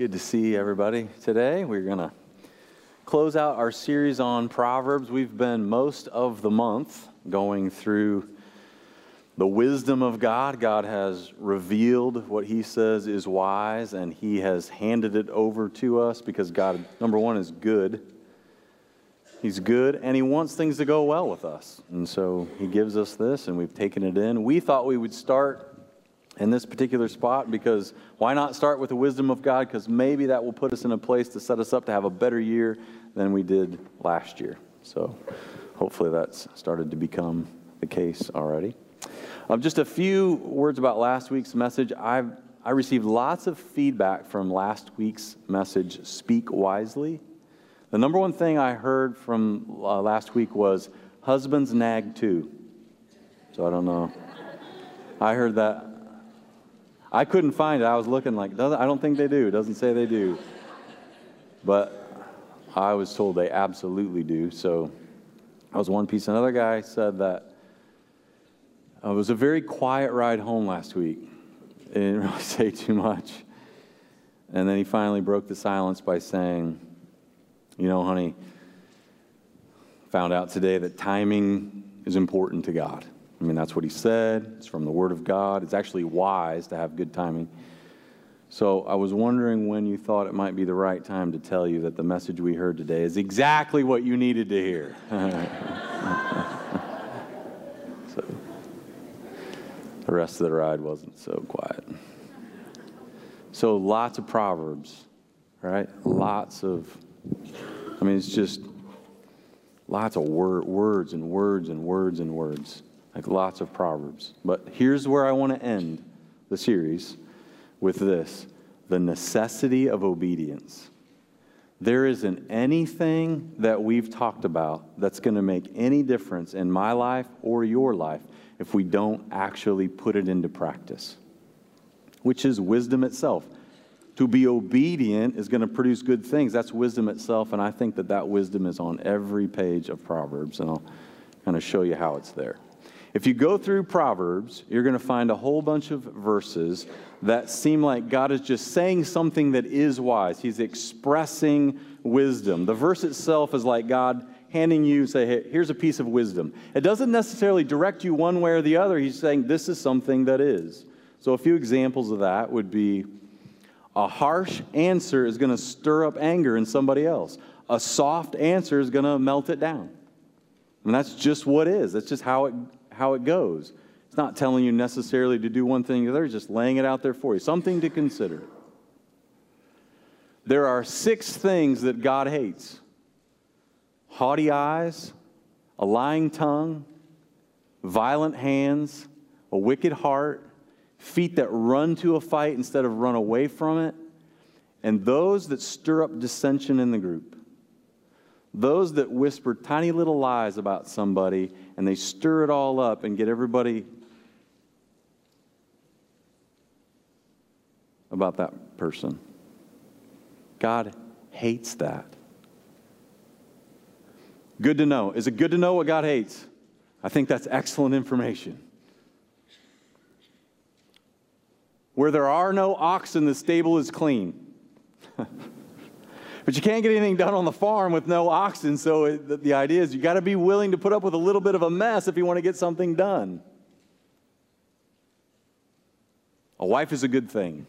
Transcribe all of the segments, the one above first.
Good to see everybody today. We're going to close out our series on Proverbs. We've been most of the month going through the wisdom of God. God has revealed what He says is wise, and He has handed it over to us because God, number one, is good. He's good, and He wants things to go well with us. And so He gives us this, and we've taken it in. We thought we would start in this particular spot because why not start with the wisdom of God? Because maybe that will put us in a place to set us up to have a better year than we did last year. So hopefully that's started to become the case already. Um, just a few words about last week's message. I've, I received lots of feedback from last week's message, Speak Wisely. The number one thing I heard from uh, last week was husbands nag too. So I don't know. I heard that I couldn't find it. I was looking like, I don't think they do. It doesn't say they do. But I was told they absolutely do. So I was one piece. Another guy said that uh, it was a very quiet ride home last week. It didn't really say too much. And then he finally broke the silence by saying, You know, honey, found out today that timing is important to God. I mean, that's what he said. It's from the Word of God. It's actually wise to have good timing. So I was wondering when you thought it might be the right time to tell you that the message we heard today is exactly what you needed to hear. so the rest of the ride wasn't so quiet. So lots of proverbs, right? Lots of, I mean, it's just lots of wor- words and words and words and words like lots of Proverbs. But here's where I want to end the series with this the necessity of obedience. There isn't anything that we've talked about that's going to make any difference in my life or your life if we don't actually put it into practice, which is wisdom itself. To be obedient is going to produce good things. That's wisdom itself, and I think that that wisdom is on every page of Proverbs, and I'll kind of show you how it's there. If you go through Proverbs, you're going to find a whole bunch of verses that seem like God is just saying something that is wise. He's expressing wisdom. The verse itself is like God handing you, say, hey, here's a piece of wisdom. It doesn't necessarily direct you one way or the other. He's saying this is something that is. So a few examples of that would be a harsh answer is going to stir up anger in somebody else. A soft answer is going to melt it down. And that's just what is. That's just how it how it goes. It's not telling you necessarily to do one thing or the other, just laying it out there for you. Something to consider. There are six things that God hates haughty eyes, a lying tongue, violent hands, a wicked heart, feet that run to a fight instead of run away from it, and those that stir up dissension in the group. Those that whisper tiny little lies about somebody and they stir it all up and get everybody about that person. God hates that. Good to know. Is it good to know what God hates? I think that's excellent information. Where there are no oxen, the stable is clean. But you can't get anything done on the farm with no oxen, so it, the, the idea is you got to be willing to put up with a little bit of a mess if you want to get something done. A wife is a good thing.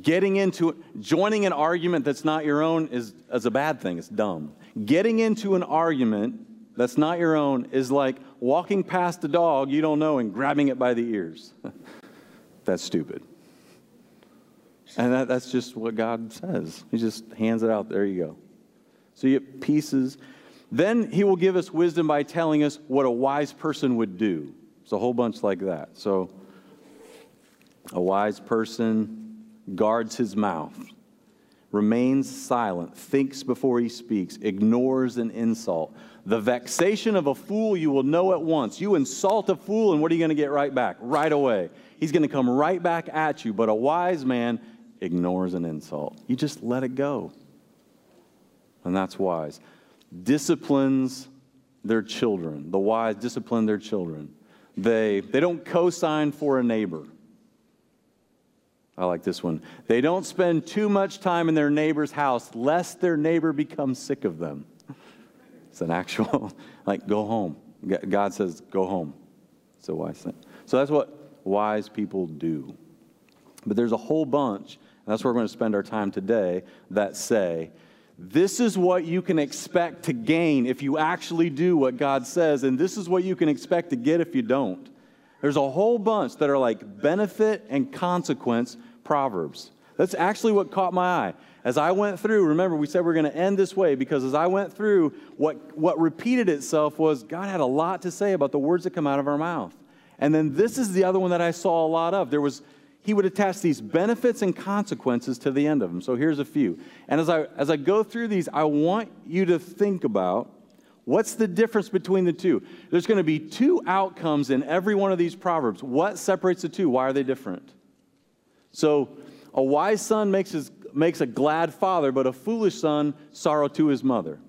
Getting into joining an argument that's not your own is, is a bad thing. It's dumb. Getting into an argument that's not your own is like walking past a dog you don't know and grabbing it by the ears. that's stupid. And that, that's just what God says. He just hands it out. There you go. So you get pieces. Then he will give us wisdom by telling us what a wise person would do. It's a whole bunch like that. So a wise person guards his mouth, remains silent, thinks before he speaks, ignores an insult. The vexation of a fool you will know at once. You insult a fool, and what are you going to get right back? Right away. He's going to come right back at you. But a wise man ignores an insult. You just let it go. And that's wise. Disciplines their children. The wise discipline their children. They, they don't co sign for a neighbor. I like this one. They don't spend too much time in their neighbor's house lest their neighbor becomes sick of them. It's an actual, like, go home. God says, go home. It's a wise thing. So that's what wise people do. But there's a whole bunch, and that's where we're going to spend our time today, that say, this is what you can expect to gain if you actually do what God says, and this is what you can expect to get if you don't. There's a whole bunch that are like benefit and consequence proverbs. That's actually what caught my eye. As I went through, remember, we said we are going to end this way because as I went through, what, what repeated itself was God had a lot to say about the words that come out of our mouth. And then this is the other one that I saw a lot of. There was, he would attach these benefits and consequences to the end of them. So here's a few. And as I, as I go through these, I want you to think about What's the difference between the two? There's going to be two outcomes in every one of these proverbs. What separates the two? Why are they different? So, a wise son makes, his, makes a glad father, but a foolish son sorrow to his mother.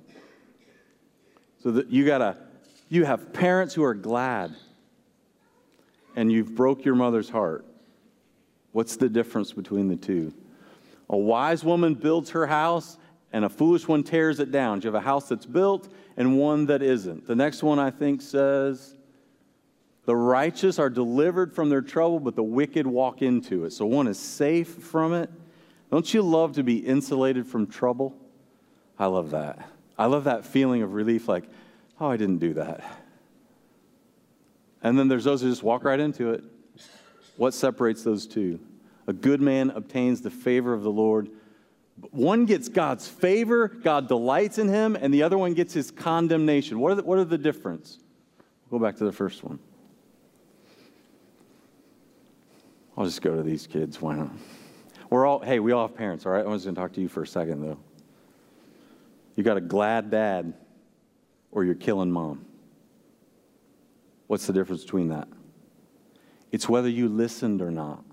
So that you gotta, you have parents who are glad, and you've broke your mother's heart. What's the difference between the two? A wise woman builds her house, and a foolish one tears it down. You have a house that's built and one that isn't. The next one, I think, says, The righteous are delivered from their trouble, but the wicked walk into it. So one is safe from it. Don't you love to be insulated from trouble? I love that. I love that feeling of relief, like, oh, I didn't do that. And then there's those who just walk right into it. What separates those two? A good man obtains the favor of the Lord one gets God's favor, God delights in him, and the other one gets his condemnation. What are the, what are the difference? We'll go back to the first one. I'll just go to these kids. Why not? We're all, hey, we all have parents, all right? I was going to talk to you for a second, though. You got a glad dad, or you're killing mom. What's the difference between that? It's whether you listened or not.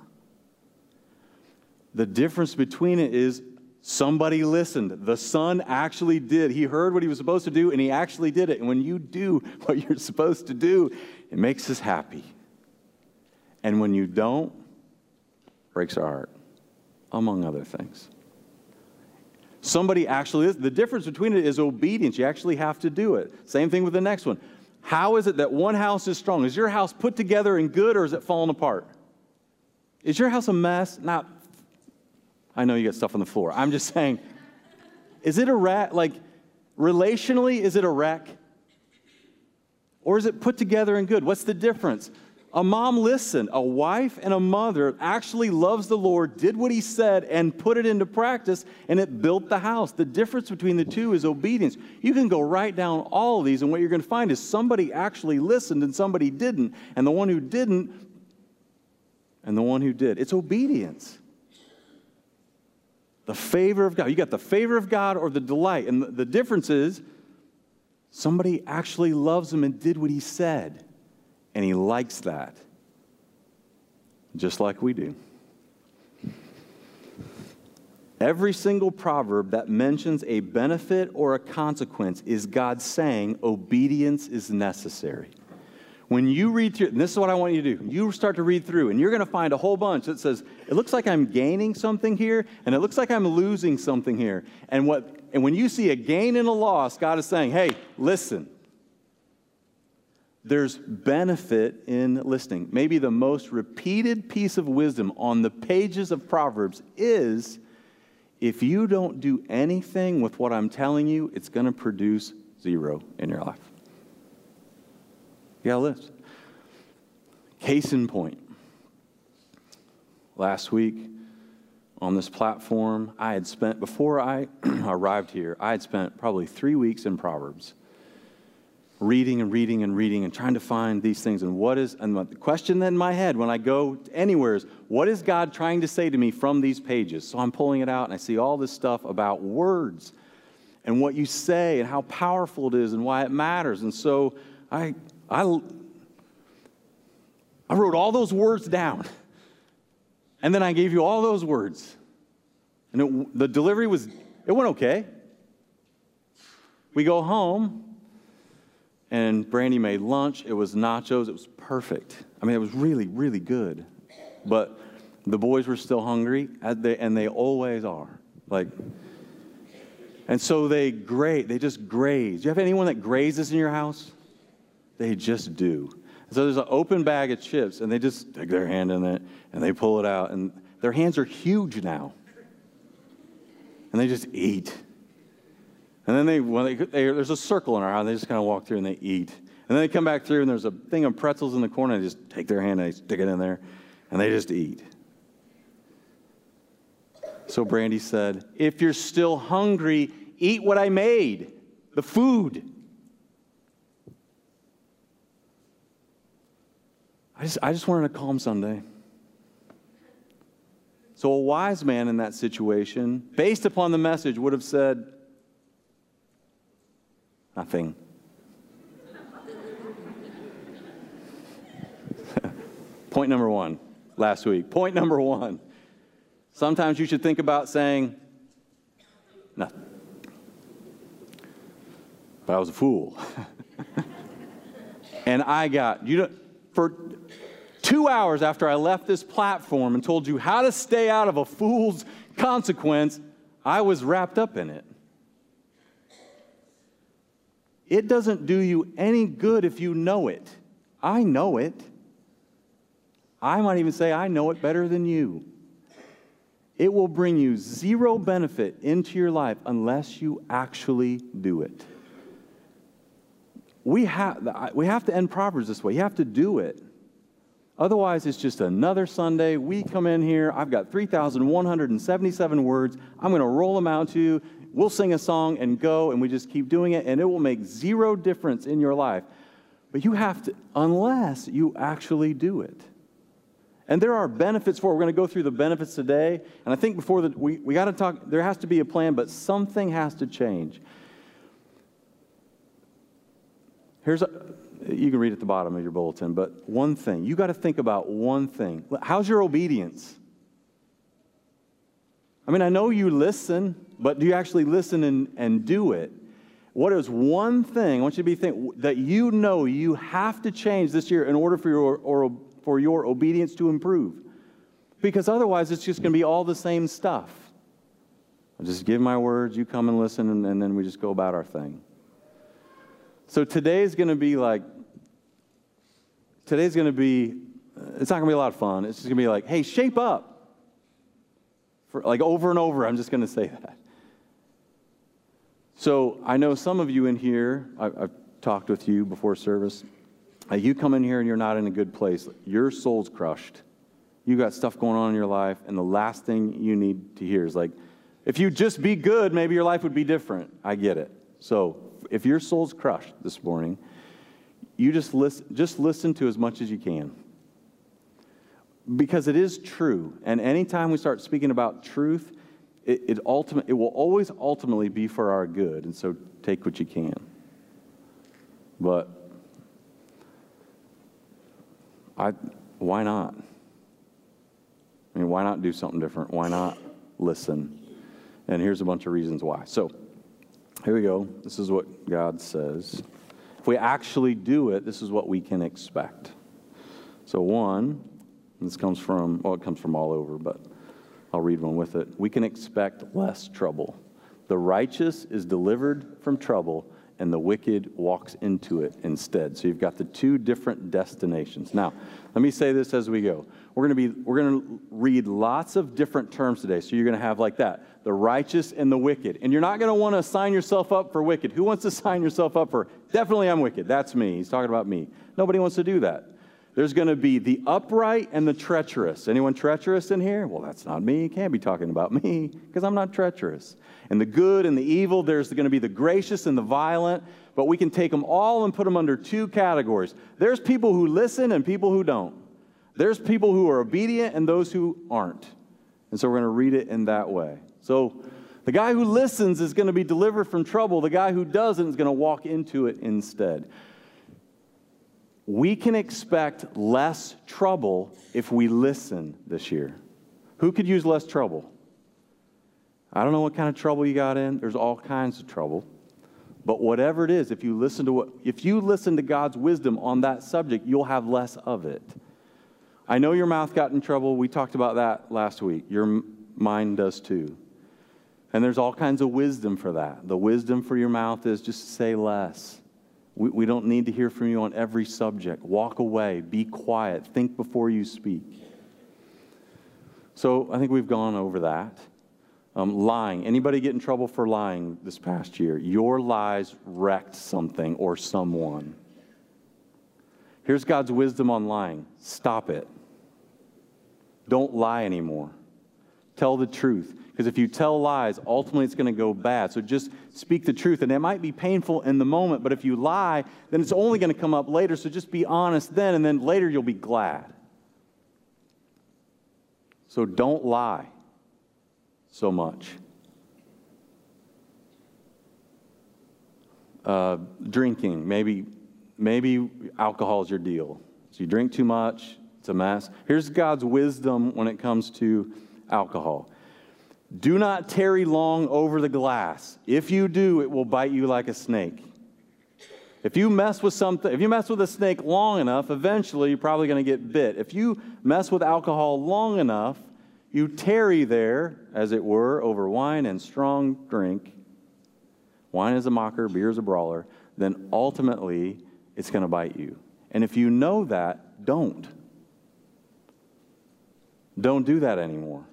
The difference between it is Somebody listened. The son actually did. He heard what he was supposed to do and he actually did it. And when you do what you're supposed to do, it makes us happy. And when you don't, breaks our heart, among other things. Somebody actually is. The difference between it is obedience. You actually have to do it. Same thing with the next one. How is it that one house is strong? Is your house put together and good or is it falling apart? Is your house a mess? Not I know you got stuff on the floor. I'm just saying, is it a wreck? Like, relationally, is it a wreck? Or is it put together and good? What's the difference? A mom listened. A wife and a mother actually loves the Lord, did what he said, and put it into practice, and it built the house. The difference between the two is obedience. You can go right down all of these, and what you're going to find is somebody actually listened and somebody didn't. And the one who didn't, and the one who did. It's obedience. The favor of God. You got the favor of God or the delight. And the difference is somebody actually loves him and did what he said. And he likes that. Just like we do. Every single proverb that mentions a benefit or a consequence is God saying obedience is necessary. When you read through, and this is what I want you to do, you start to read through, and you're going to find a whole bunch that says, it looks like I'm gaining something here, and it looks like I'm losing something here. And, what, and when you see a gain and a loss, God is saying, hey, listen. There's benefit in listening. Maybe the most repeated piece of wisdom on the pages of Proverbs is if you don't do anything with what I'm telling you, it's going to produce zero in your life. You got list. Case in point. Last week on this platform, I had spent, before I arrived here, I had spent probably three weeks in Proverbs reading and reading and reading and trying to find these things. And what is, and the question in my head when I go anywhere is, what is God trying to say to me from these pages? So I'm pulling it out and I see all this stuff about words and what you say and how powerful it is and why it matters. And so I I, I wrote all those words down. And then I gave you all those words. And it, the delivery was, it went okay. We go home, and Brandy made lunch. It was nachos. It was perfect. I mean, it was really, really good. But The boys were still hungry, and they, always are. Like, and so they graze, they just graze. Do you have anyone that grazes in your house? They just do. So there's an open bag of chips, and they just stick their hand in it, and they pull it out, and their hands are huge now. And they just eat. And then they, when they, they there's a circle in our house, they just kind of walk through and they eat. And then they come back through, and there's a thing of pretzels in the corner, they just take their hand and they stick it in there, and they just eat. So Brandy said, If you're still hungry, eat what I made, the food. I just, I just wanted a calm Sunday. So, a wise man in that situation, based upon the message, would have said, Nothing. Point number one last week. Point number one. Sometimes you should think about saying, Nothing. But I was a fool. and I got, you know, for two hours after I left this platform and told you how to stay out of a fool's consequence, I was wrapped up in it. It doesn't do you any good if you know it. I know it. I might even say I know it better than you. It will bring you zero benefit into your life unless you actually do it. We have, we have to end Proverbs this way. You have to do it. Otherwise, it's just another Sunday. We come in here. I've got 3,177 words. I'm going to roll them out to you. We'll sing a song and go, and we just keep doing it, and it will make zero difference in your life. But you have to, unless you actually do it. And there are benefits for it. We're going to go through the benefits today. And I think before that, we, we got to talk, there has to be a plan, but something has to change. Here's a, you can read at the bottom of your bulletin, but one thing. You got to think about one thing. How's your obedience? I mean, I know you listen, but do you actually listen and, and do it? What is one thing, I want you to be thinking, that you know you have to change this year in order for your, or, for your obedience to improve? Because otherwise, it's just going to be all the same stuff. I just give my words, you come and listen, and, and then we just go about our thing. So today is going to be like, today's going to be, it's not going to be a lot of fun. It's just going to be like, hey, shape up. For, like over and over, I'm just going to say that. So I know some of you in here, I, have talked with you before service. Uh, you come in here and you're not in a good place. Your soul's crushed. You got stuff going on in your life, and the last thing you need to hear is like, if you just be good, maybe your life would be different. I get it. So if your soul's crushed this morning, you just listen, just listen to as much as you can. Because it is true. And anytime we start speaking about truth, it, it, ultimate, it will always ultimately be for our good. And so take what you can. But I, why not? I mean, why not do something different? Why not listen? And here's a bunch of reasons why. So, here we go. This is what God says. If we actually do it, this is what we can expect. So, one, this comes from, well, it comes from all over, but I'll read one with it. We can expect less trouble. The righteous is delivered from trouble, and the wicked walks into it instead. So you've got the two different destinations. Now, let me say this as we go. We're going to be we're going to read lots of different terms today. So you're going to have like that the righteous and the wicked. And you're not going to want to sign yourself up for wicked. Who wants to sign yourself up for? Definitely I'm wicked. That's me. He's talking about me. Nobody wants to do that. There's going to be the upright and the treacherous. Anyone treacherous in here? Well, that's not me. can't be talking about me because I'm not treacherous. And the good and the evil, there's going to be the gracious and the violent, but we can take them all and put them under two categories. There's people who listen and people who don't. There's people who are obedient and those who aren't. And so we're going to read it in that way. So the guy who listens is going to be delivered from trouble. The guy who doesn't is going to walk into it instead. We can expect less trouble if we listen this year. Who could use less trouble? I don't know what kind of trouble you got in. There's all kinds of trouble. But whatever it is, if you listen to what if you listen to God's wisdom on that subject, you'll have less of it. I know your mouth got in trouble. We talked about that last week. Your mind does too. And there's all kinds of wisdom for that. The wisdom for your mouth is just say less. We, we don't need to hear from you on every subject. Walk away, be quiet, think before you speak. So I think we've gone over that. Um, lying. Anybody get in trouble for lying this past year? Your lies wrecked something or someone. Here's God's wisdom on lying stop it. Don't lie anymore. Tell the truth. Because if you tell lies, ultimately it's going to go bad. So just speak the truth. And it might be painful in the moment, but if you lie, then it's only going to come up later. So just be honest then, and then later you'll be glad. So don't lie so much. Uh, drinking, maybe, maybe alcohol is your deal. So you drink too much, it's a mess. Here's God's wisdom when it comes to alcohol. Do not tarry long over the glass. If you do, it will bite you like a snake. If you mess with something, if you mess with a snake long enough, eventually you're probably going to get bit. If you mess with alcohol long enough, you tarry there, as it were, over wine and strong drink. Wine is a mocker, beer is a brawler. Then ultimately, it's going to bite you. And if you know that, don't. Don't do that anymore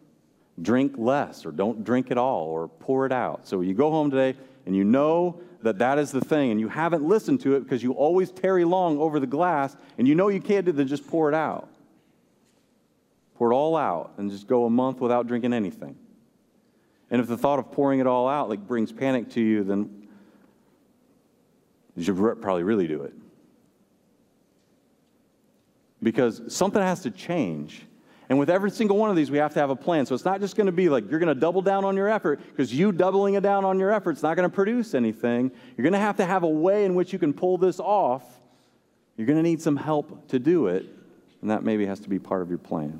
drink less or don't drink at all or pour it out. So you go home today and you know that that is the thing and you haven't listened to it because you always tarry long over the glass and you know you can't do that, just pour it out. Pour it all out and just go a month without drinking anything. And if the thought of pouring it all out like brings panic to you, then you should probably really do it. Because something has to change and with every single one of these, we have to have a plan. So it's not just going to be like you're going to double down on your effort because you doubling it down on your effort is not going to produce anything. You're going to have to have a way in which you can pull this off. You're going to need some help to do it, and that maybe has to be part of your plan.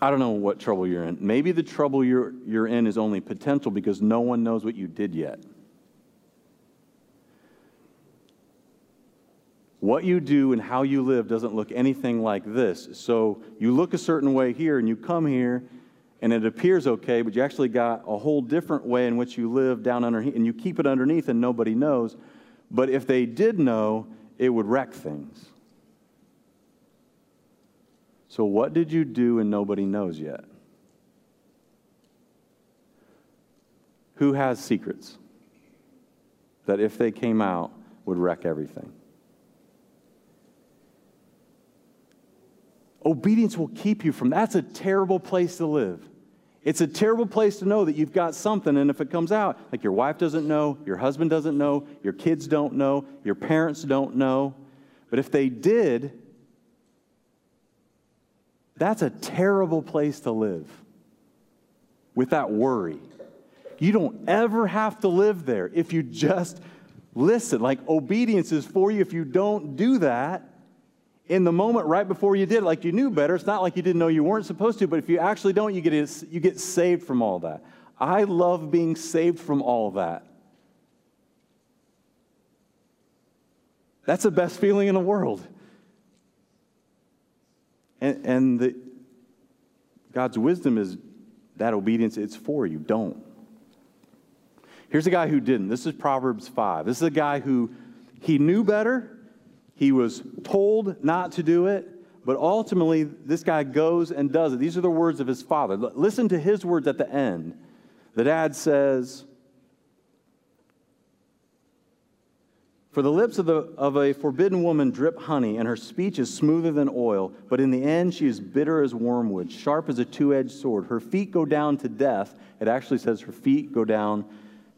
I don't know what trouble you're in. Maybe the trouble you're, you're in is only potential because no one knows what you did yet. What you do and how you live doesn't look anything like this. So you look a certain way here and you come here and it appears okay, but you actually got a whole different way in which you live down underneath and you keep it underneath and nobody knows. But if they did know, it would wreck things. So, what did you do and nobody knows yet? Who has secrets that if they came out would wreck everything? Obedience will keep you from that's a terrible place to live. It's a terrible place to know that you've got something, and if it comes out, like your wife doesn't know, your husband doesn't know, your kids don't know, your parents don't know, but if they did, that's a terrible place to live with that worry. You don't ever have to live there if you just listen. Like obedience is for you. If you don't do that, in the moment right before you did like you knew better. It's not like you didn't know you weren't supposed to, but if you actually don't, you get, you get saved from all that. I love being saved from all that. That's the best feeling in the world. And, and the, God's wisdom is that obedience, it's for you. Don't. Here's a guy who didn't. This is Proverbs 5. This is a guy who he knew better, he was told not to do it, but ultimately, this guy goes and does it. These are the words of his father. Listen to his words at the end. The dad says, For the lips of, the, of a forbidden woman drip honey, and her speech is smoother than oil, but in the end she is bitter as wormwood, sharp as a two edged sword. Her feet go down to death. It actually says her feet go down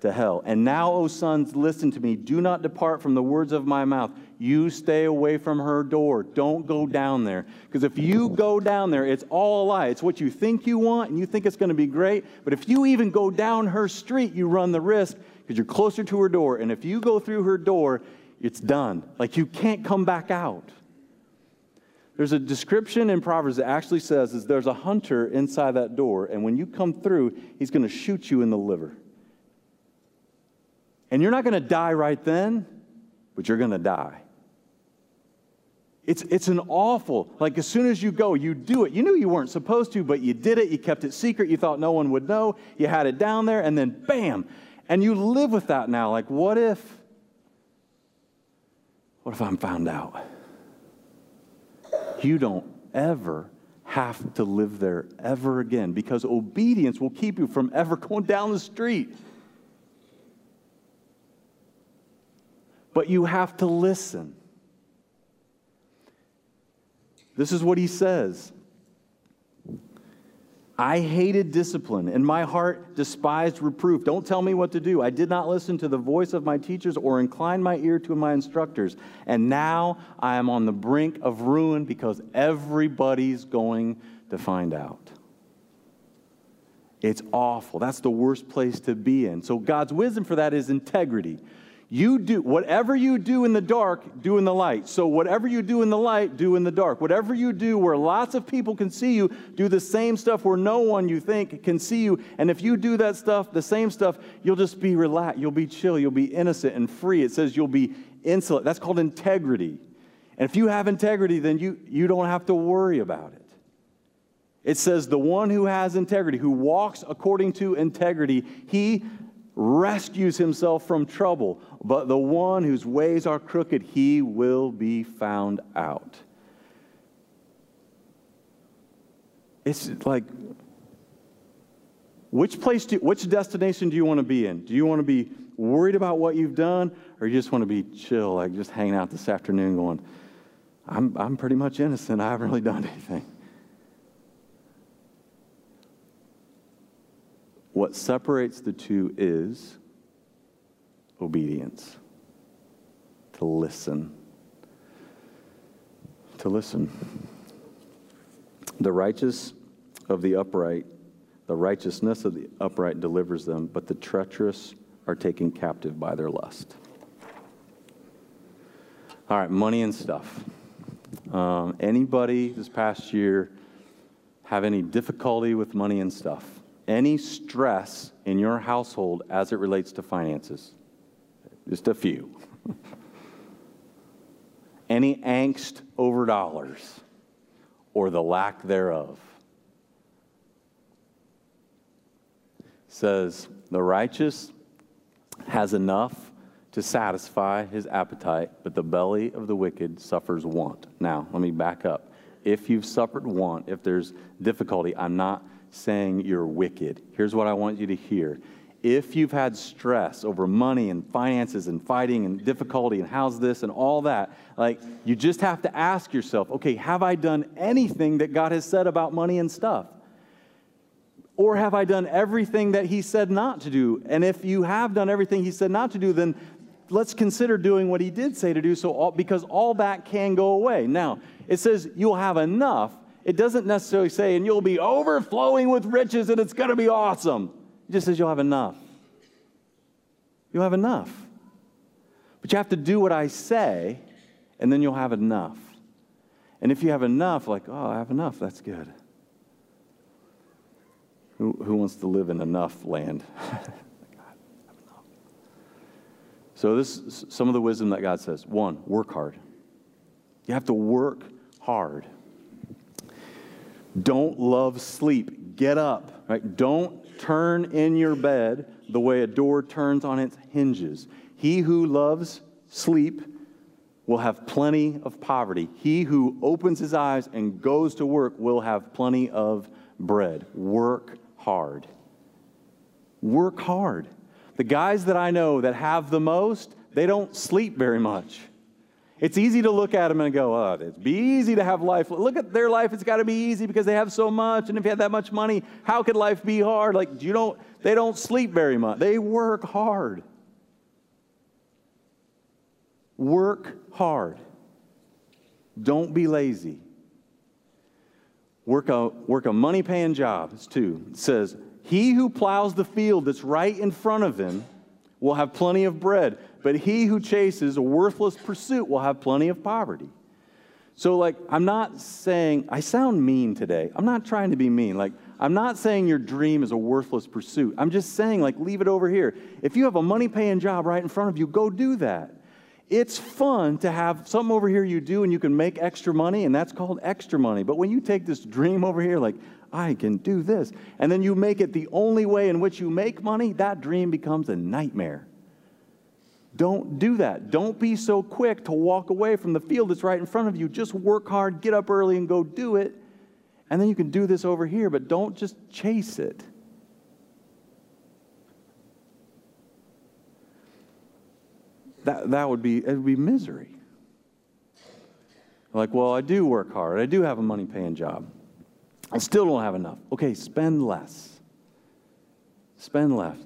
to hell. And now, O sons, listen to me. Do not depart from the words of my mouth. You stay away from her door. Don't go down there. Because if you go down there, it's all a lie. It's what you think you want, and you think it's going to be great. But if you even go down her street, you run the risk because you're closer to her door. And if you go through her door, it's done. Like you can't come back out. There's a description in Proverbs that actually says is there's a hunter inside that door, and when you come through, he's going to shoot you in the liver. And you're not going to die right then, but you're going to die It's, it's an awful, like as soon as you go, you do it. You knew you weren't supposed to, but you did it. You kept it secret. You thought no one would know. You had it down there, and then bam. And you live with that now. Like, what if, what if I'm found out? You don't ever have to live there ever again because obedience will keep you from ever going down the street. But you have to listen. This is what he says I hated discipline, and my heart despised reproof. Don't tell me what to do. I did not listen to the voice of my teachers or incline my ear to my instructors. And now I am on the brink of ruin because everybody's going to find out. It's awful. That's the worst place to be in. So, God's wisdom for that is integrity. You do whatever you do in the dark, do in the light. So, whatever you do in the light, do in the dark. Whatever you do where lots of people can see you, do the same stuff where no one you think can see you. And if you do that stuff, the same stuff, you'll just be relaxed. You'll be chill. You'll be innocent and free. It says you'll be insolent. That's called integrity. And if you have integrity, then you, you don't have to worry about it. It says, the one who has integrity, who walks according to integrity, he rescues himself from trouble, but the one whose ways are crooked, he will be found out. It's like, which place, do, which destination do you want to be in? Do you want to be worried about what you've done, or you just want to be chill, like just hanging out this afternoon going, I'm, I'm pretty much innocent. I haven't really done anything. What separates the two is obedience, to listen. To listen. The righteous of the upright, the righteousness of the upright delivers them, but the treacherous are taken captive by their lust. All right, money and stuff. Um, anybody this past year have any difficulty with money and stuff? Any stress in your household as it relates to finances? Just a few. any angst over dollars or the lack thereof? Says, the righteous has enough to satisfy his appetite, but the belly of the wicked suffers want. Now, let me back up. If you've suffered want, if there's difficulty, I'm not saying you're wicked. Here's what I want you to hear. If you've had stress over money and finances and fighting and difficulty and how's this and all that, like you just have to ask yourself, okay, have I done anything that God has said about money and stuff? Or have I done everything that He said not to do? And if you have done everything He said not to do, then let's consider doing what He did say to do, so all, because all that can go away. Now, it says you'll have enough it doesn't necessarily say, and you'll be overflowing with riches and it's going to be awesome. It just says you'll have enough. You'll have enough. But you have to do what I say, and then you'll have enough. And if you have enough, like, oh, I have enough, that's good. Who, who wants to live in enough land? so, this is some of the wisdom that God says. One, work hard. You have to work hard. Don't love sleep. Get up. Right? Don't turn in your bed the way a door turns on its hinges. He who loves sleep will have plenty of poverty. He who opens his eyes and goes to work will have plenty of bread. Work hard. Work hard. The guys that I know that have the most, they don't sleep very much. It's easy to look at them and go, oh, it's be easy to have life. Look at their life. It's got to be easy because they have so much. And if you had that much money, how could life be hard? Like, you don't, they don't sleep very much. They work hard. Work hard. Don't be lazy. Work a, work a money paying job. It's two. It says, He who plows the field that's right in front of him will have plenty of bread, but he who chases a worthless pursuit will have plenty of poverty. So, like, I'm not saying, I sound mean today. I'm not trying to be mean. Like, I'm not saying your dream is a worthless pursuit. I'm just saying, like, leave it over here. If you have a money paying job right in front of you, go do that. It's fun to have something over here you do and you can make extra money, and that's called extra money. But when you take this dream over here, like, I can do this, and then you make it the only way in which you make money, that dream becomes a nightmare. Don't do that. Don't be so quick to walk away from the field that's right in front of you. Just work hard, get up early, and go do it. And then you can do this over here, but don't just chase it. that, that would be, it would be misery. Like, well, I do work hard. I do have a money paying job. I still don't have enough. Okay, spend less. Spend less.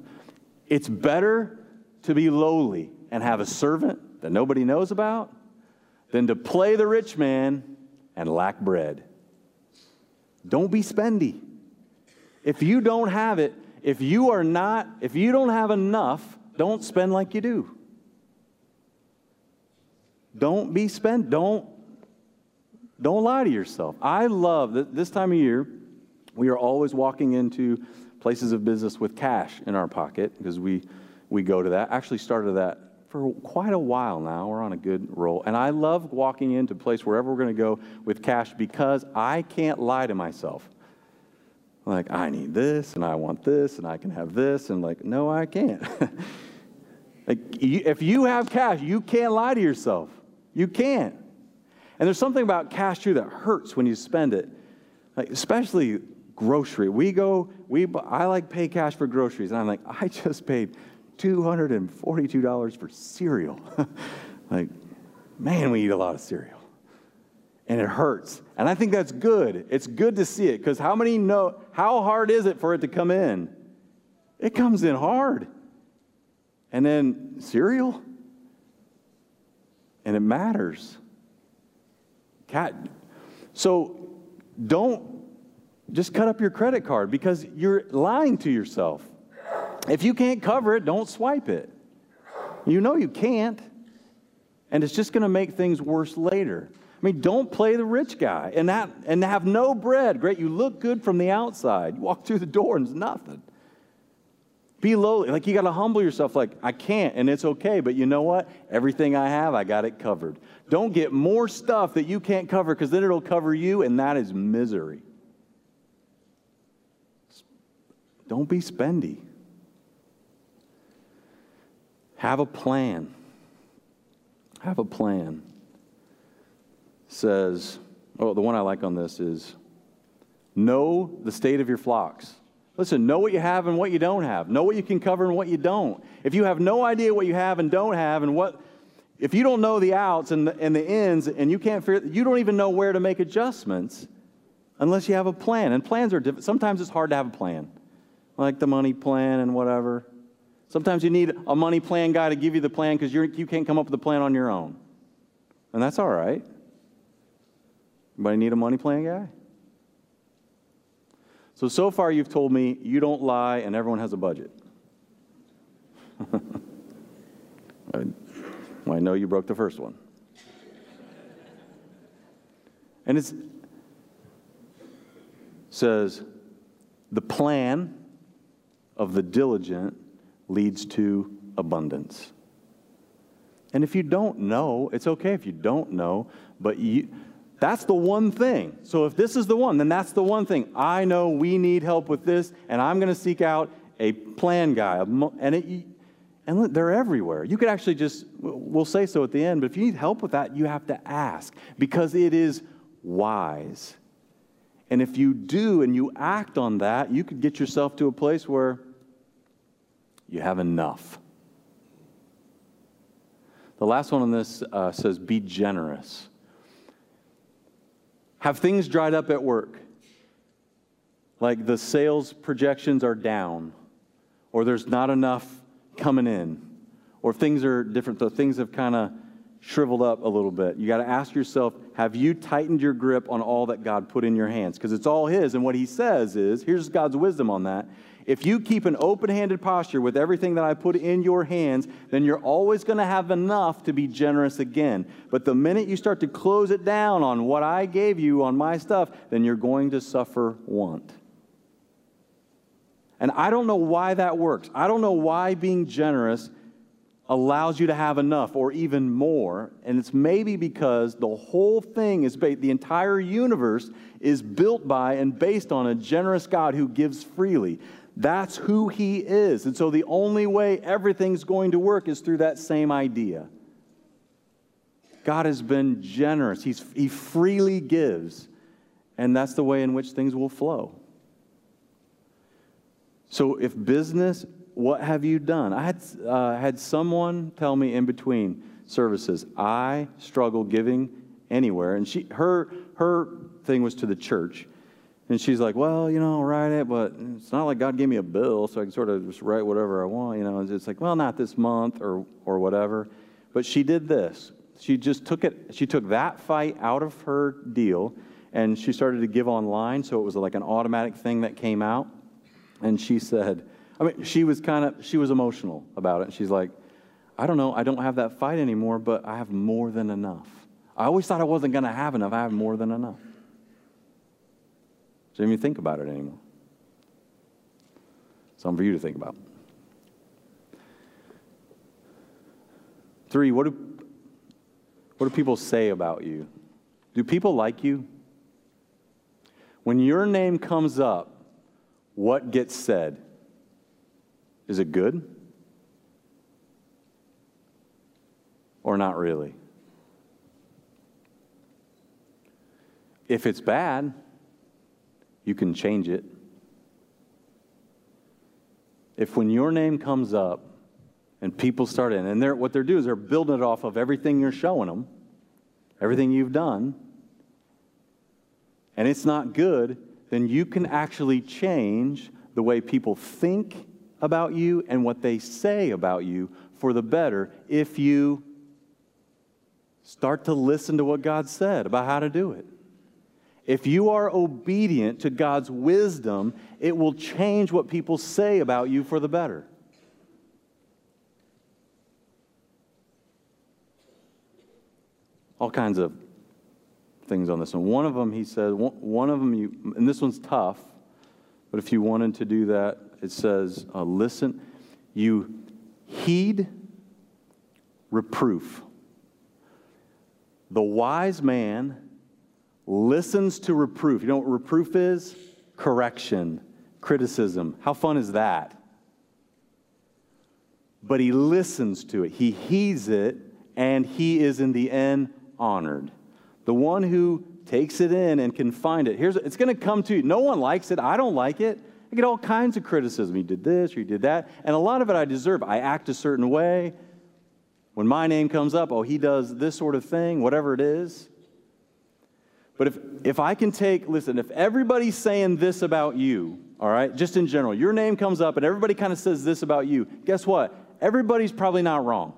It's better to be lowly and have a servant that nobody knows about than to play the rich man and lack bread. Don't be spendy. If you don't have it, if you are not, if you don't have enough, don't spend like you do. Don't be spent. Don't don't lie to yourself. I love that this time of year, we are always walking into places of business with cash in our pocket because we we go to that. Actually started that for quite a while now. We're on a good roll. And I love walking into a place wherever we're going to go with cash because I can't lie to myself. Like, I need this and I want this and I can have this. And like, no, I can't. like, if you have cash, you can't lie to yourself. You can't. And there's something about cash too that hurts when you spend it, like especially grocery. We go, we I like pay cash for groceries, and I'm like, I just paid $242 for cereal. like, man, we eat a lot of cereal. And it hurts. And I think that's good. It's good to see it because how many know how hard is it for it to come in? It comes in hard. And then cereal? and it matters. Cat. So don't just cut up your credit card because you're lying to yourself. If you can't cover it, don't swipe it. You know you can't. And it's just going to make things worse later. I mean, don't play the rich guy and, that, and have no bread. Great, you look good from the outside. You walk through the door and it's nothing. Be lowly. Like you got to humble yourself, like, I can't, and it's okay, but you know what? Everything I have, I got it covered. Don't get more stuff that you can't cover because then it'll cover you, and that is misery. Don't be spendy. Have a plan. Have a plan. Says, oh, the one I like on this is know the state of your flocks. Listen, know what you have and what you don't have. Know what you can cover and what you don't. If you have no idea what you have and don't have, and what, if you don't know the outs and the, and the ins, and you can't figure, you don't even know where to make adjustments unless you have a plan. And plans are different. Sometimes it's hard to have a plan, like the money plan and whatever. Sometimes you need a money plan guy to give you the plan because you can't come up with a plan on your own. And that's all right. Anybody need a money plan guy? So, so far you've told me you don't lie and everyone has a budget. well, I know you broke the first one. And it says, the plan of the diligent leads to abundance. And if you don't know, it's okay if you don't know, but you, that's the one thing. So if this is the one, then that's the one thing. I know we need help with this, and I'm going to seek out a plan guy. And, it, and they're everywhere. You could actually just, we'll say so at the end, but if you need help with that, you have to ask because it is wise. And if you do and you act on that, you could get yourself to a place where you have enough. The last one on this uh, says, be generous. Have things dried up at work? Like the sales projections are down, or there's not enough coming in, or things are different, so things have kind of shriveled up a little bit. You got to ask yourself have you tightened your grip on all that God put in your hands? Because it's all His. And what He says is here's God's wisdom on that if you keep an open handed posture with everything that I put in your hands, then you're always going to have enough to be generous again. But the minute you start to close it down on what I gave you on my stuff, then you're going to suffer want. And I don't know why that works. I don't know why being generous allows you to have enough or even more. And it's maybe because the whole thing is based, the entire universe is built by and based on a generous God who gives freely. That's who He is. And so the only way everything's going to work is through that same idea. God has been generous, He's, He freely gives, and that's the way in which things will flow. So if business what have you done? I had, uh, had someone tell me in between services, I struggle giving anywhere. And she, her, her thing was to the church. And she's like, well, you know, I'll write it, but it's not like God gave me a bill, so I can sort of just write whatever I want. You know, it's like, well, not this month or, or whatever. But she did this. She just took it, she took that fight out of her deal and she started to give online. So it was like an automatic thing that came out. And she said, I mean, she was kind of, she was emotional about it. And She's like, I don't know, I don't have that fight anymore, but I have more than enough. I always thought I wasn't going to have enough. I have more than enough. So even think about it anymore. Something for you to think about. Three, what do, what do people say about you? Do people like you? When your name comes up, what gets said? Is it good? Or not really? If it's bad, you can change it. If when your name comes up and people start in, and they're, what they're doing is they're building it off of everything you're showing them, everything you've done, and it's not good, then you can actually change the way people think about you and what they say about you for the better if you start to listen to what God said about how to do it. If you are obedient to God's wisdom, it will change what people say about you for the better. All kinds of things on this one. One of them, he says, one of them, you, and this one's tough, but if you wanted to do that, it says, uh, listen, you heed reproof. The wise man listens to reproof. You know what reproof is? Correction, criticism. How fun is that? But he listens to it, he heeds it, and he is in the end honored. The one who takes it in and can find it. Here's it's going to come to you. No one likes it. I don't like it. I get all kinds of criticism. You did this, or you did that. And a lot of it I deserve. I act a certain way. When my name comes up, oh, he does this sort of thing, whatever it is. But if, if I can take, listen, if everybody's saying this about you, all right, just in general, your name comes up and everybody kind of says this about you, guess what? Everybody's probably not wrong.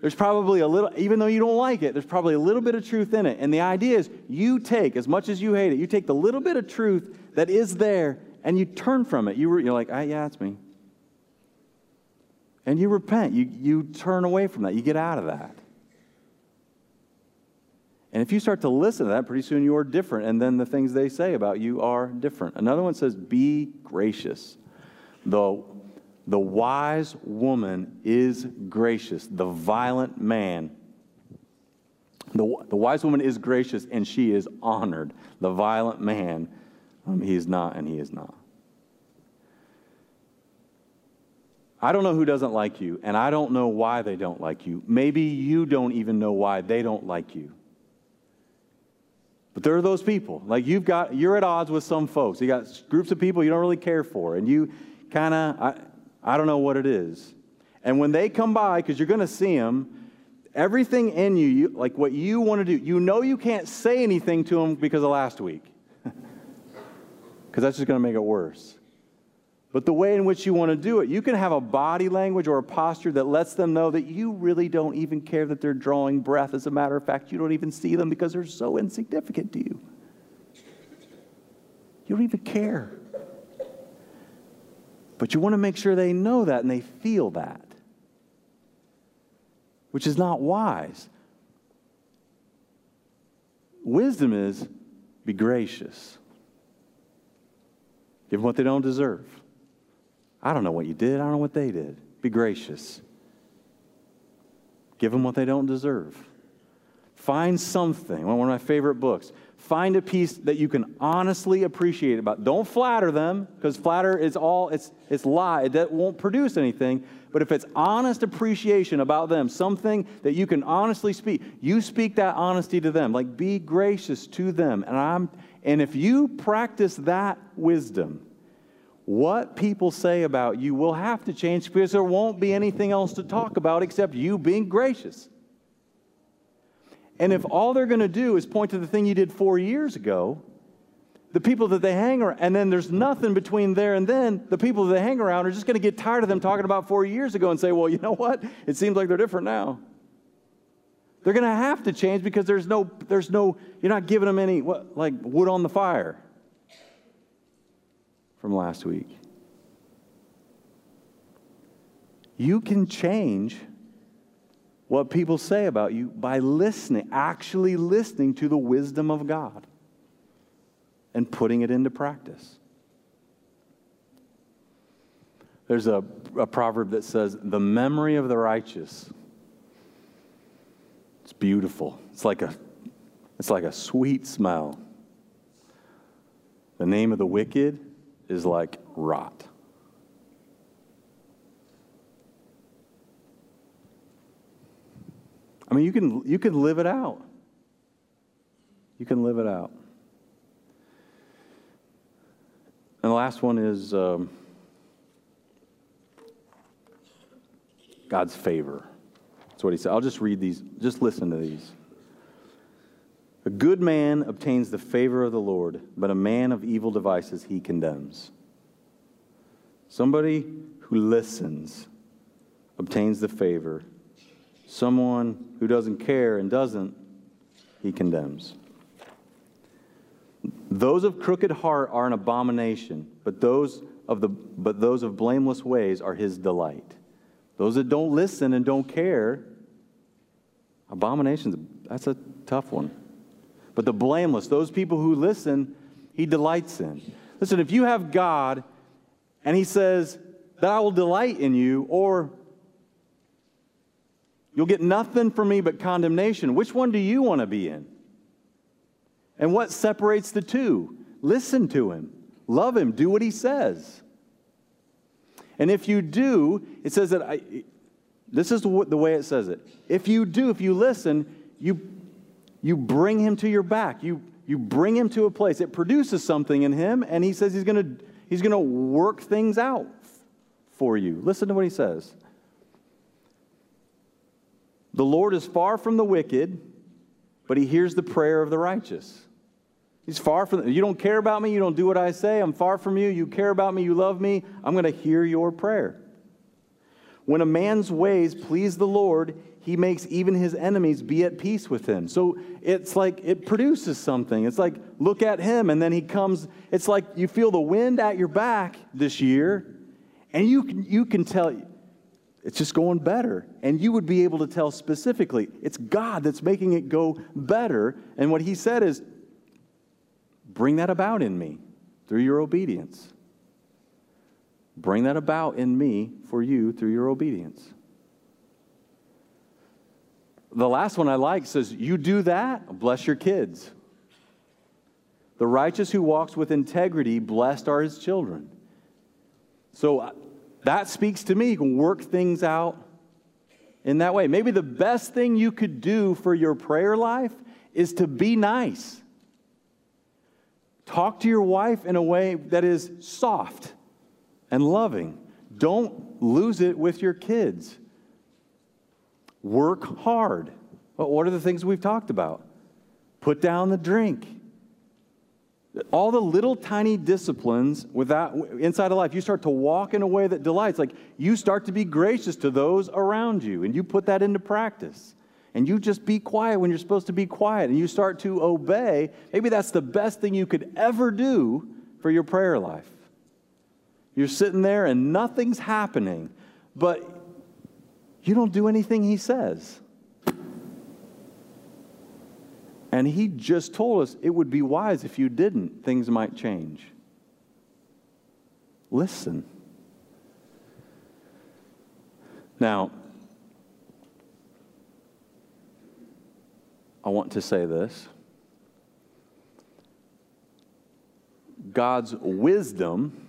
There's probably a little, even though you don't like it, there's probably a little bit of truth in it. And the idea is you take, as much as you hate it, you take the little bit of truth that is there and you turn from it. You, you're like, ah, yeah, it's me. And you repent. You, you turn away from that. You get out of that. And if you start to listen to that, pretty soon you are different. And then the things they say about you are different. Another one says, be gracious. Though the wise woman is gracious, the violent man. The, the wise woman is gracious and she is honored. The violent man, um, he is not and he is not. I don't know who doesn't like you, and I don't know why they don't like you. Maybe you don't even know why they don't like you. But there are those people. Like you've got, you're at odds with some folks. You got groups of people you don't really care for, and you kind of, I I don't know what it is. And when they come by, because you're going to see them, everything in you, you, like what you want to do, you know you can't say anything to them because of last week. Because that's just going to make it worse. But the way in which you want to do it, you can have a body language or a posture that lets them know that you really don't even care that they're drawing breath. As a matter of fact, you don't even see them because they're so insignificant to you. You don't even care. But you want to make sure they know that and they feel that, which is not wise. Wisdom is be gracious, give them what they don't deserve. I don't know what you did, I don't know what they did. Be gracious. Give them what they don't deserve. Find something, one of my favorite books. Find a piece that you can honestly appreciate about. Don't flatter them, because flatter is all, it's, it's lie. That won't produce anything. But if it's honest appreciation about them, something that you can honestly speak, you speak that honesty to them. Like be gracious to them. And I'm and if you practice that wisdom, what people say about you will have to change because there won't be anything else to talk about except you being gracious. And if all they're going to do is point to the thing you did four years ago, the people that they hang around, and then there's nothing between there and then, the people that they hang around are just going to get tired of them talking about four years ago and say, well, you know what? It seems like they're different now. They're going to have to change because there's no, there's no, you're not giving them any, what, like wood on the fire from last week. You can change what people say about you by listening, actually listening to the wisdom of God and putting it into practice. There's a, a proverb that says, The memory of the righteous. It's beautiful. It's like a, it's like a sweet smell. The name of the wicked is like rot. I mean, you can, you can live it out. You can live it out. And the last one is um, God's favor. That's what he said. I'll just read these, just listen to these. A good man obtains the favor of the Lord, but a man of evil devices he condemns. Somebody who listens obtains the favor Someone who doesn't care and doesn't, he condemns. Those of crooked heart are an abomination, but those of the but those of blameless ways are his delight. Those that don't listen and don't care, abominations, that's a tough one. But the blameless, those people who listen, he delights in. Listen, if you have God and he says that I will delight in you, or You'll get nothing from me but condemnation. Which one do you want to be in? And what separates the two? Listen to him, love him, do what he says. And if you do, it says that I, this is the way it says it. If you do, if you listen, you, you bring him to your back. You, you bring him to a place. It produces something in him, and he says he's going to he's going to work things out for you. Listen to what he says. The Lord is far from the wicked, but he hears the prayer of the righteous. He's far from you don't care about me, you don't do what I say. I'm far from you. You care about me, you love me. I'm going to hear your prayer. When a man's ways please the Lord, he makes even his enemies be at peace with him. So it's like it produces something. It's like look at him and then he comes it's like you feel the wind at your back this year and you can, you can tell it's just going better. And you would be able to tell specifically, it's God that's making it go better. And what he said is, bring that about in me through your obedience. Bring that about in me for you through your obedience. The last one I like says, You do that, bless your kids. The righteous who walks with integrity, blessed are his children. So uh, that speaks to me. You can work things out in that way. Maybe the best thing you could do for your prayer life is to be nice. Talk to your wife in a way that is soft and loving. Don't lose it with your kids. Work hard. But what are the things we've talked about? Put down the drink. All the little tiny disciplines without, inside of life, you start to walk in a way that delights. Like you start to be gracious to those around you, and you put that into practice. And you just be quiet when you're supposed to be quiet, and you start to obey. Maybe that's the best thing you could ever do for your prayer life. You're sitting there and nothing's happening, but you don't do anything he says. And he just told us it would be wise if you didn't, things might change. Listen. Now, I want to say this God's wisdom,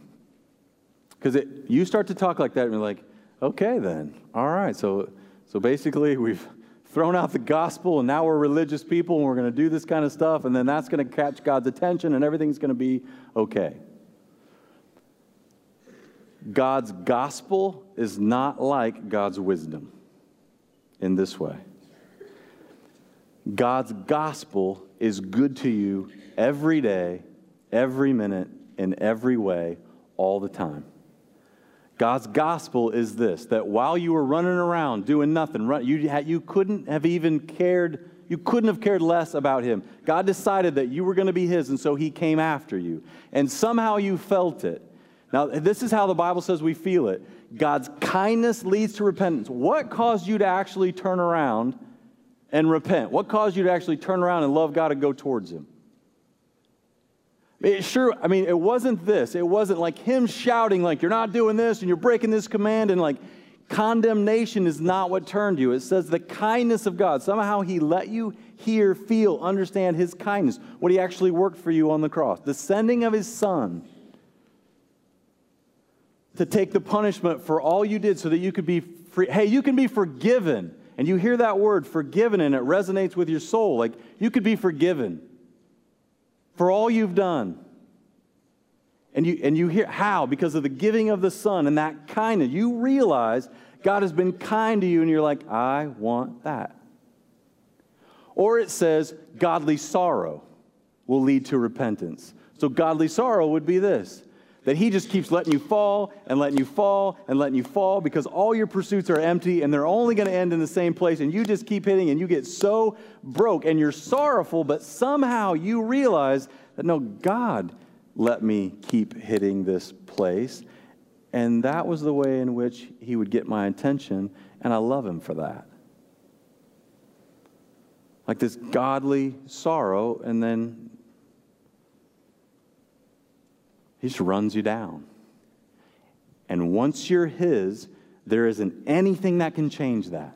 because you start to talk like that and you're like, okay, then, all right. So, so basically, we've thrown out the gospel and now we're religious people and we're going to do this kind of stuff and then that's going to catch God's attention and everything's going to be okay. God's gospel is not like God's wisdom in this way. God's gospel is good to you every day, every minute, in every way, all the time. God's gospel is this that while you were running around doing nothing, run, you, you couldn't have even cared, you couldn't have cared less about Him. God decided that you were going to be His, and so He came after you. And somehow you felt it. Now, this is how the Bible says we feel it God's kindness leads to repentance. What caused you to actually turn around and repent? What caused you to actually turn around and love God and go towards Him? It sure, I mean, it wasn't this. It wasn't like him shouting, like, you're not doing this and you're breaking this command, and like, condemnation is not what turned you. It says the kindness of God. Somehow he let you hear, feel, understand his kindness, what he actually worked for you on the cross, the sending of his son to take the punishment for all you did so that you could be free. Hey, you can be forgiven. And you hear that word, forgiven, and it resonates with your soul. Like, you could be forgiven for all you've done. And you, and you hear how? Because of the giving of the Son and that kindness. You realize God has been kind to you, and you're like, I want that. Or it says, godly sorrow will lead to repentance. So, godly sorrow would be this that He just keeps letting you fall and letting you fall and letting you fall because all your pursuits are empty and they're only going to end in the same place. And you just keep hitting and you get so broke and you're sorrowful, but somehow you realize that no, God let me keep hitting this place. And that was the way in which He would get my attention, and I love Him for that. Like this godly sorrow, and then He just runs you down. And once you're His, there isn't anything that can change that.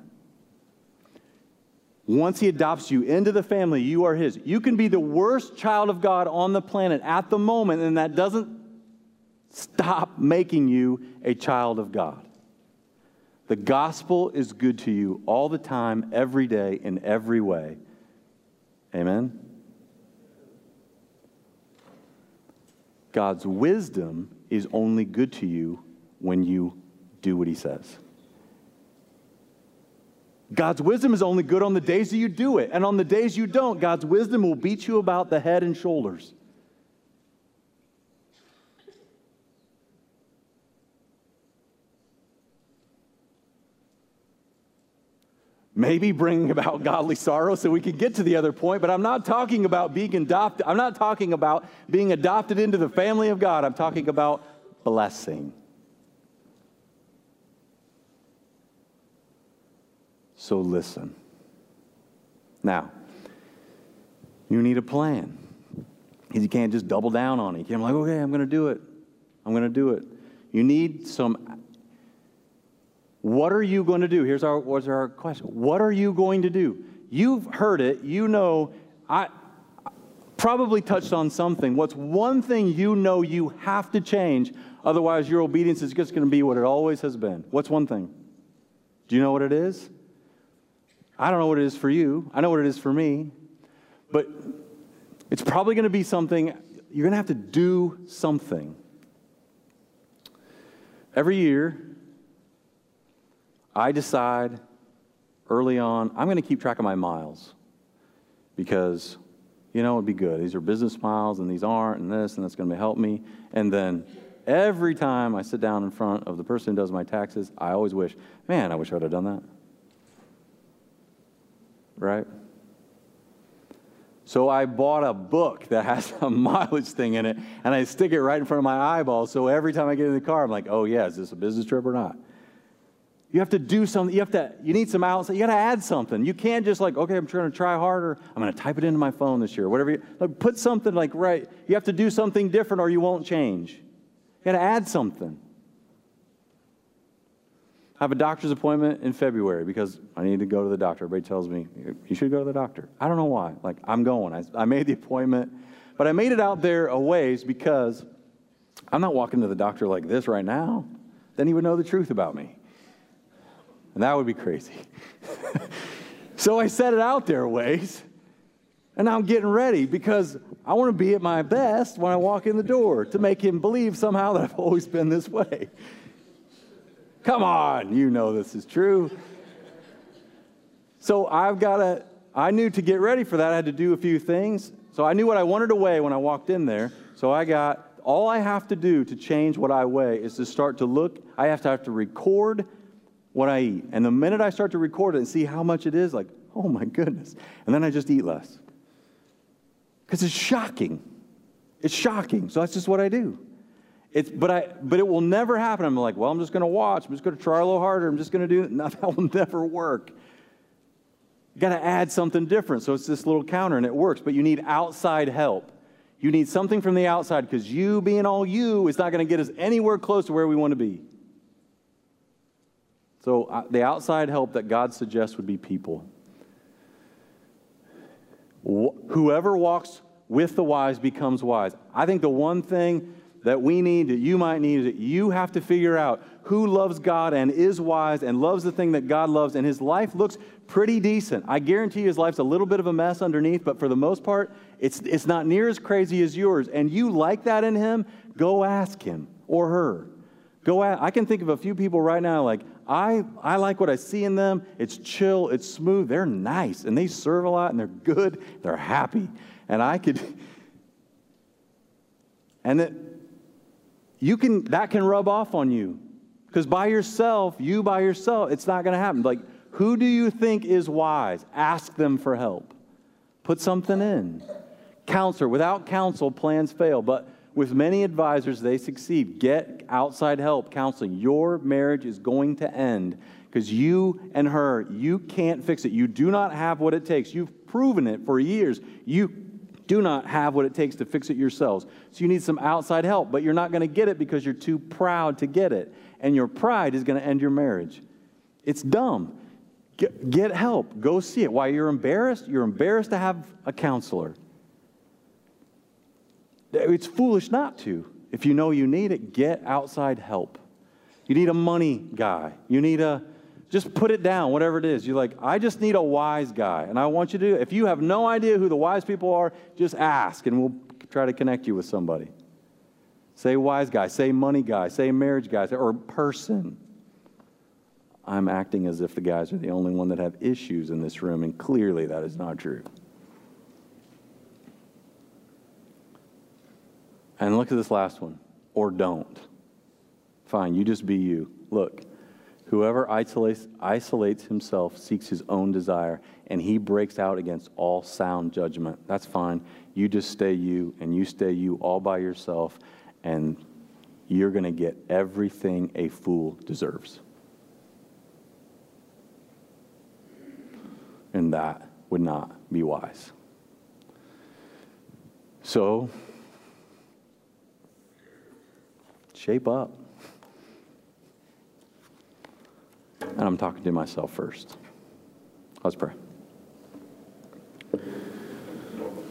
Once He adopts you into the family, you are His. You can be the worst child of God on the planet at the moment, and that doesn't stop making you a child of God. The gospel is good to you all the time, every day, in every way. Amen? God's wisdom is only good to you when you do what he says. God's wisdom is only good on the days that you do it. And on the days you don't, God's wisdom will beat you about the head and shoulders. Maybe bringing about godly sorrow so we can get to the other point but i'm not talking about being adopted i'm not talking about being adopted into the family of god i'm talking about blessing. So listen. Now you need a plan. Because you can't just double down on it. You can't be like okay i'm going to do it. I'm going to do it. You need some what are you going to do? Here's our, what's our question. What are you going to do? You've heard it. You know, I probably touched on something. What's one thing you know you have to change? Otherwise, your obedience is just going to be what it always has been. What's one thing? Do you know what it is? I don't know what it is for you. I know what it is for me. But it's probably going to be something, you're going to have to do something. Every year, I decide early on, I'm going to keep track of my miles because, you know, it'd be good. These are business miles and these aren't, and this, and that's going to help me. And then every time I sit down in front of the person who does my taxes, I always wish, man, I wish I would have done that. Right? So I bought a book that has a mileage thing in it, and I stick it right in front of my eyeball. So every time I get in the car, I'm like, oh, yeah, is this a business trip or not? You have to do something. You have to, you need some outside. You got to add something. You can't just like, okay, I'm trying to try harder. I'm going to type it into my phone this year. Whatever you, like, put something like, right. You have to do something different or you won't change. You got to add something. I have a doctor's appointment in February because I need to go to the doctor. Everybody tells me, you should go to the doctor. I don't know why. Like, I'm going. I, I made the appointment, but I made it out there a ways because I'm not walking to the doctor like this right now. Then he would know the truth about me. And that would be crazy. so I set it out there a ways. And now I'm getting ready because I want to be at my best when I walk in the door to make him believe somehow that I've always been this way. Come on, you know this is true. So I've got to, I knew to get ready for that, I had to do a few things. So I knew what I wanted to weigh when I walked in there. So I got, all I have to do to change what I weigh is to start to look, I have to have to record what I eat. And the minute I start to record it and see how much it is, like, oh my goodness. And then I just eat less. Because it's shocking. It's shocking. So that's just what I do. It's, but, I, but it will never happen. I'm like, well, I'm just going to watch. I'm just going to try a little harder. I'm just going to do it. No, that will never work. You got to add something different. So it's this little counter and it works. But you need outside help. You need something from the outside because you being all you is not going to get us anywhere close to where we want to be. So uh, the outside help that God suggests would be people. Wh- whoever walks with the wise becomes wise. I think the one thing that we need, that you might need, is that you have to figure out who loves God and is wise and loves the thing that God loves, and his life looks pretty decent. I guarantee you his life's a little bit of a mess underneath, but for the most part, it's, it's not near as crazy as yours. And you like that in him, go ask him or her. Go ask, I can think of a few people right now, like, I, I like what I see in them. It's chill, it's smooth, they're nice, and they serve a lot, and they're good, they're happy. And I could, and that you can, that can rub off on you. Because by yourself, you by yourself, it's not going to happen. Like, who do you think is wise? Ask them for help. Put something in. Counselor. Without counsel, plans fail. But with many advisors, they succeed. Get outside help, counseling. Your marriage is going to end because you and her, you can't fix it. You do not have what it takes. You've proven it for years. You do not have what it takes to fix it yourselves. So you need some outside help, but you're not going to get it because you're too proud to get it. And your pride is going to end your marriage. It's dumb. Get, help. Go see it. Why you're embarrassed? You're embarrassed to have a counselor. It's foolish not to. If you know you need it, get outside help. You need a money guy. You need a just put it down, whatever it is. You're like, I just need a wise guy. And I want you to, if you have no idea who the wise people are, just ask and we'll try to connect you with somebody. Say wise guy, say money guy, say marriage guy, or person. I'm acting as if the guys are the only one that have issues in this room, and clearly that is not true. And look at this last one. Or don't. Fine, you just be you. Look. Whoever isolates, isolates himself seeks his own desire, and he breaks out against all sound judgment. That's fine. You just stay you, and you stay you all by yourself, and you're going to get everything a fool deserves. And that would not be wise. So, shape up. And I'm talking to myself first. Let's pray.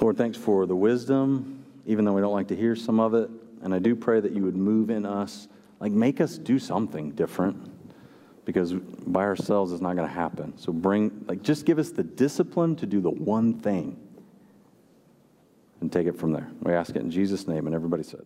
Lord, thanks for the wisdom, even though we don't like to hear some of it. And I do pray that you would move in us, like make us do something different, because by ourselves it's not going to happen. So bring, like, just give us the discipline to do the one thing and take it from there. We ask it in Jesus' name, and everybody said.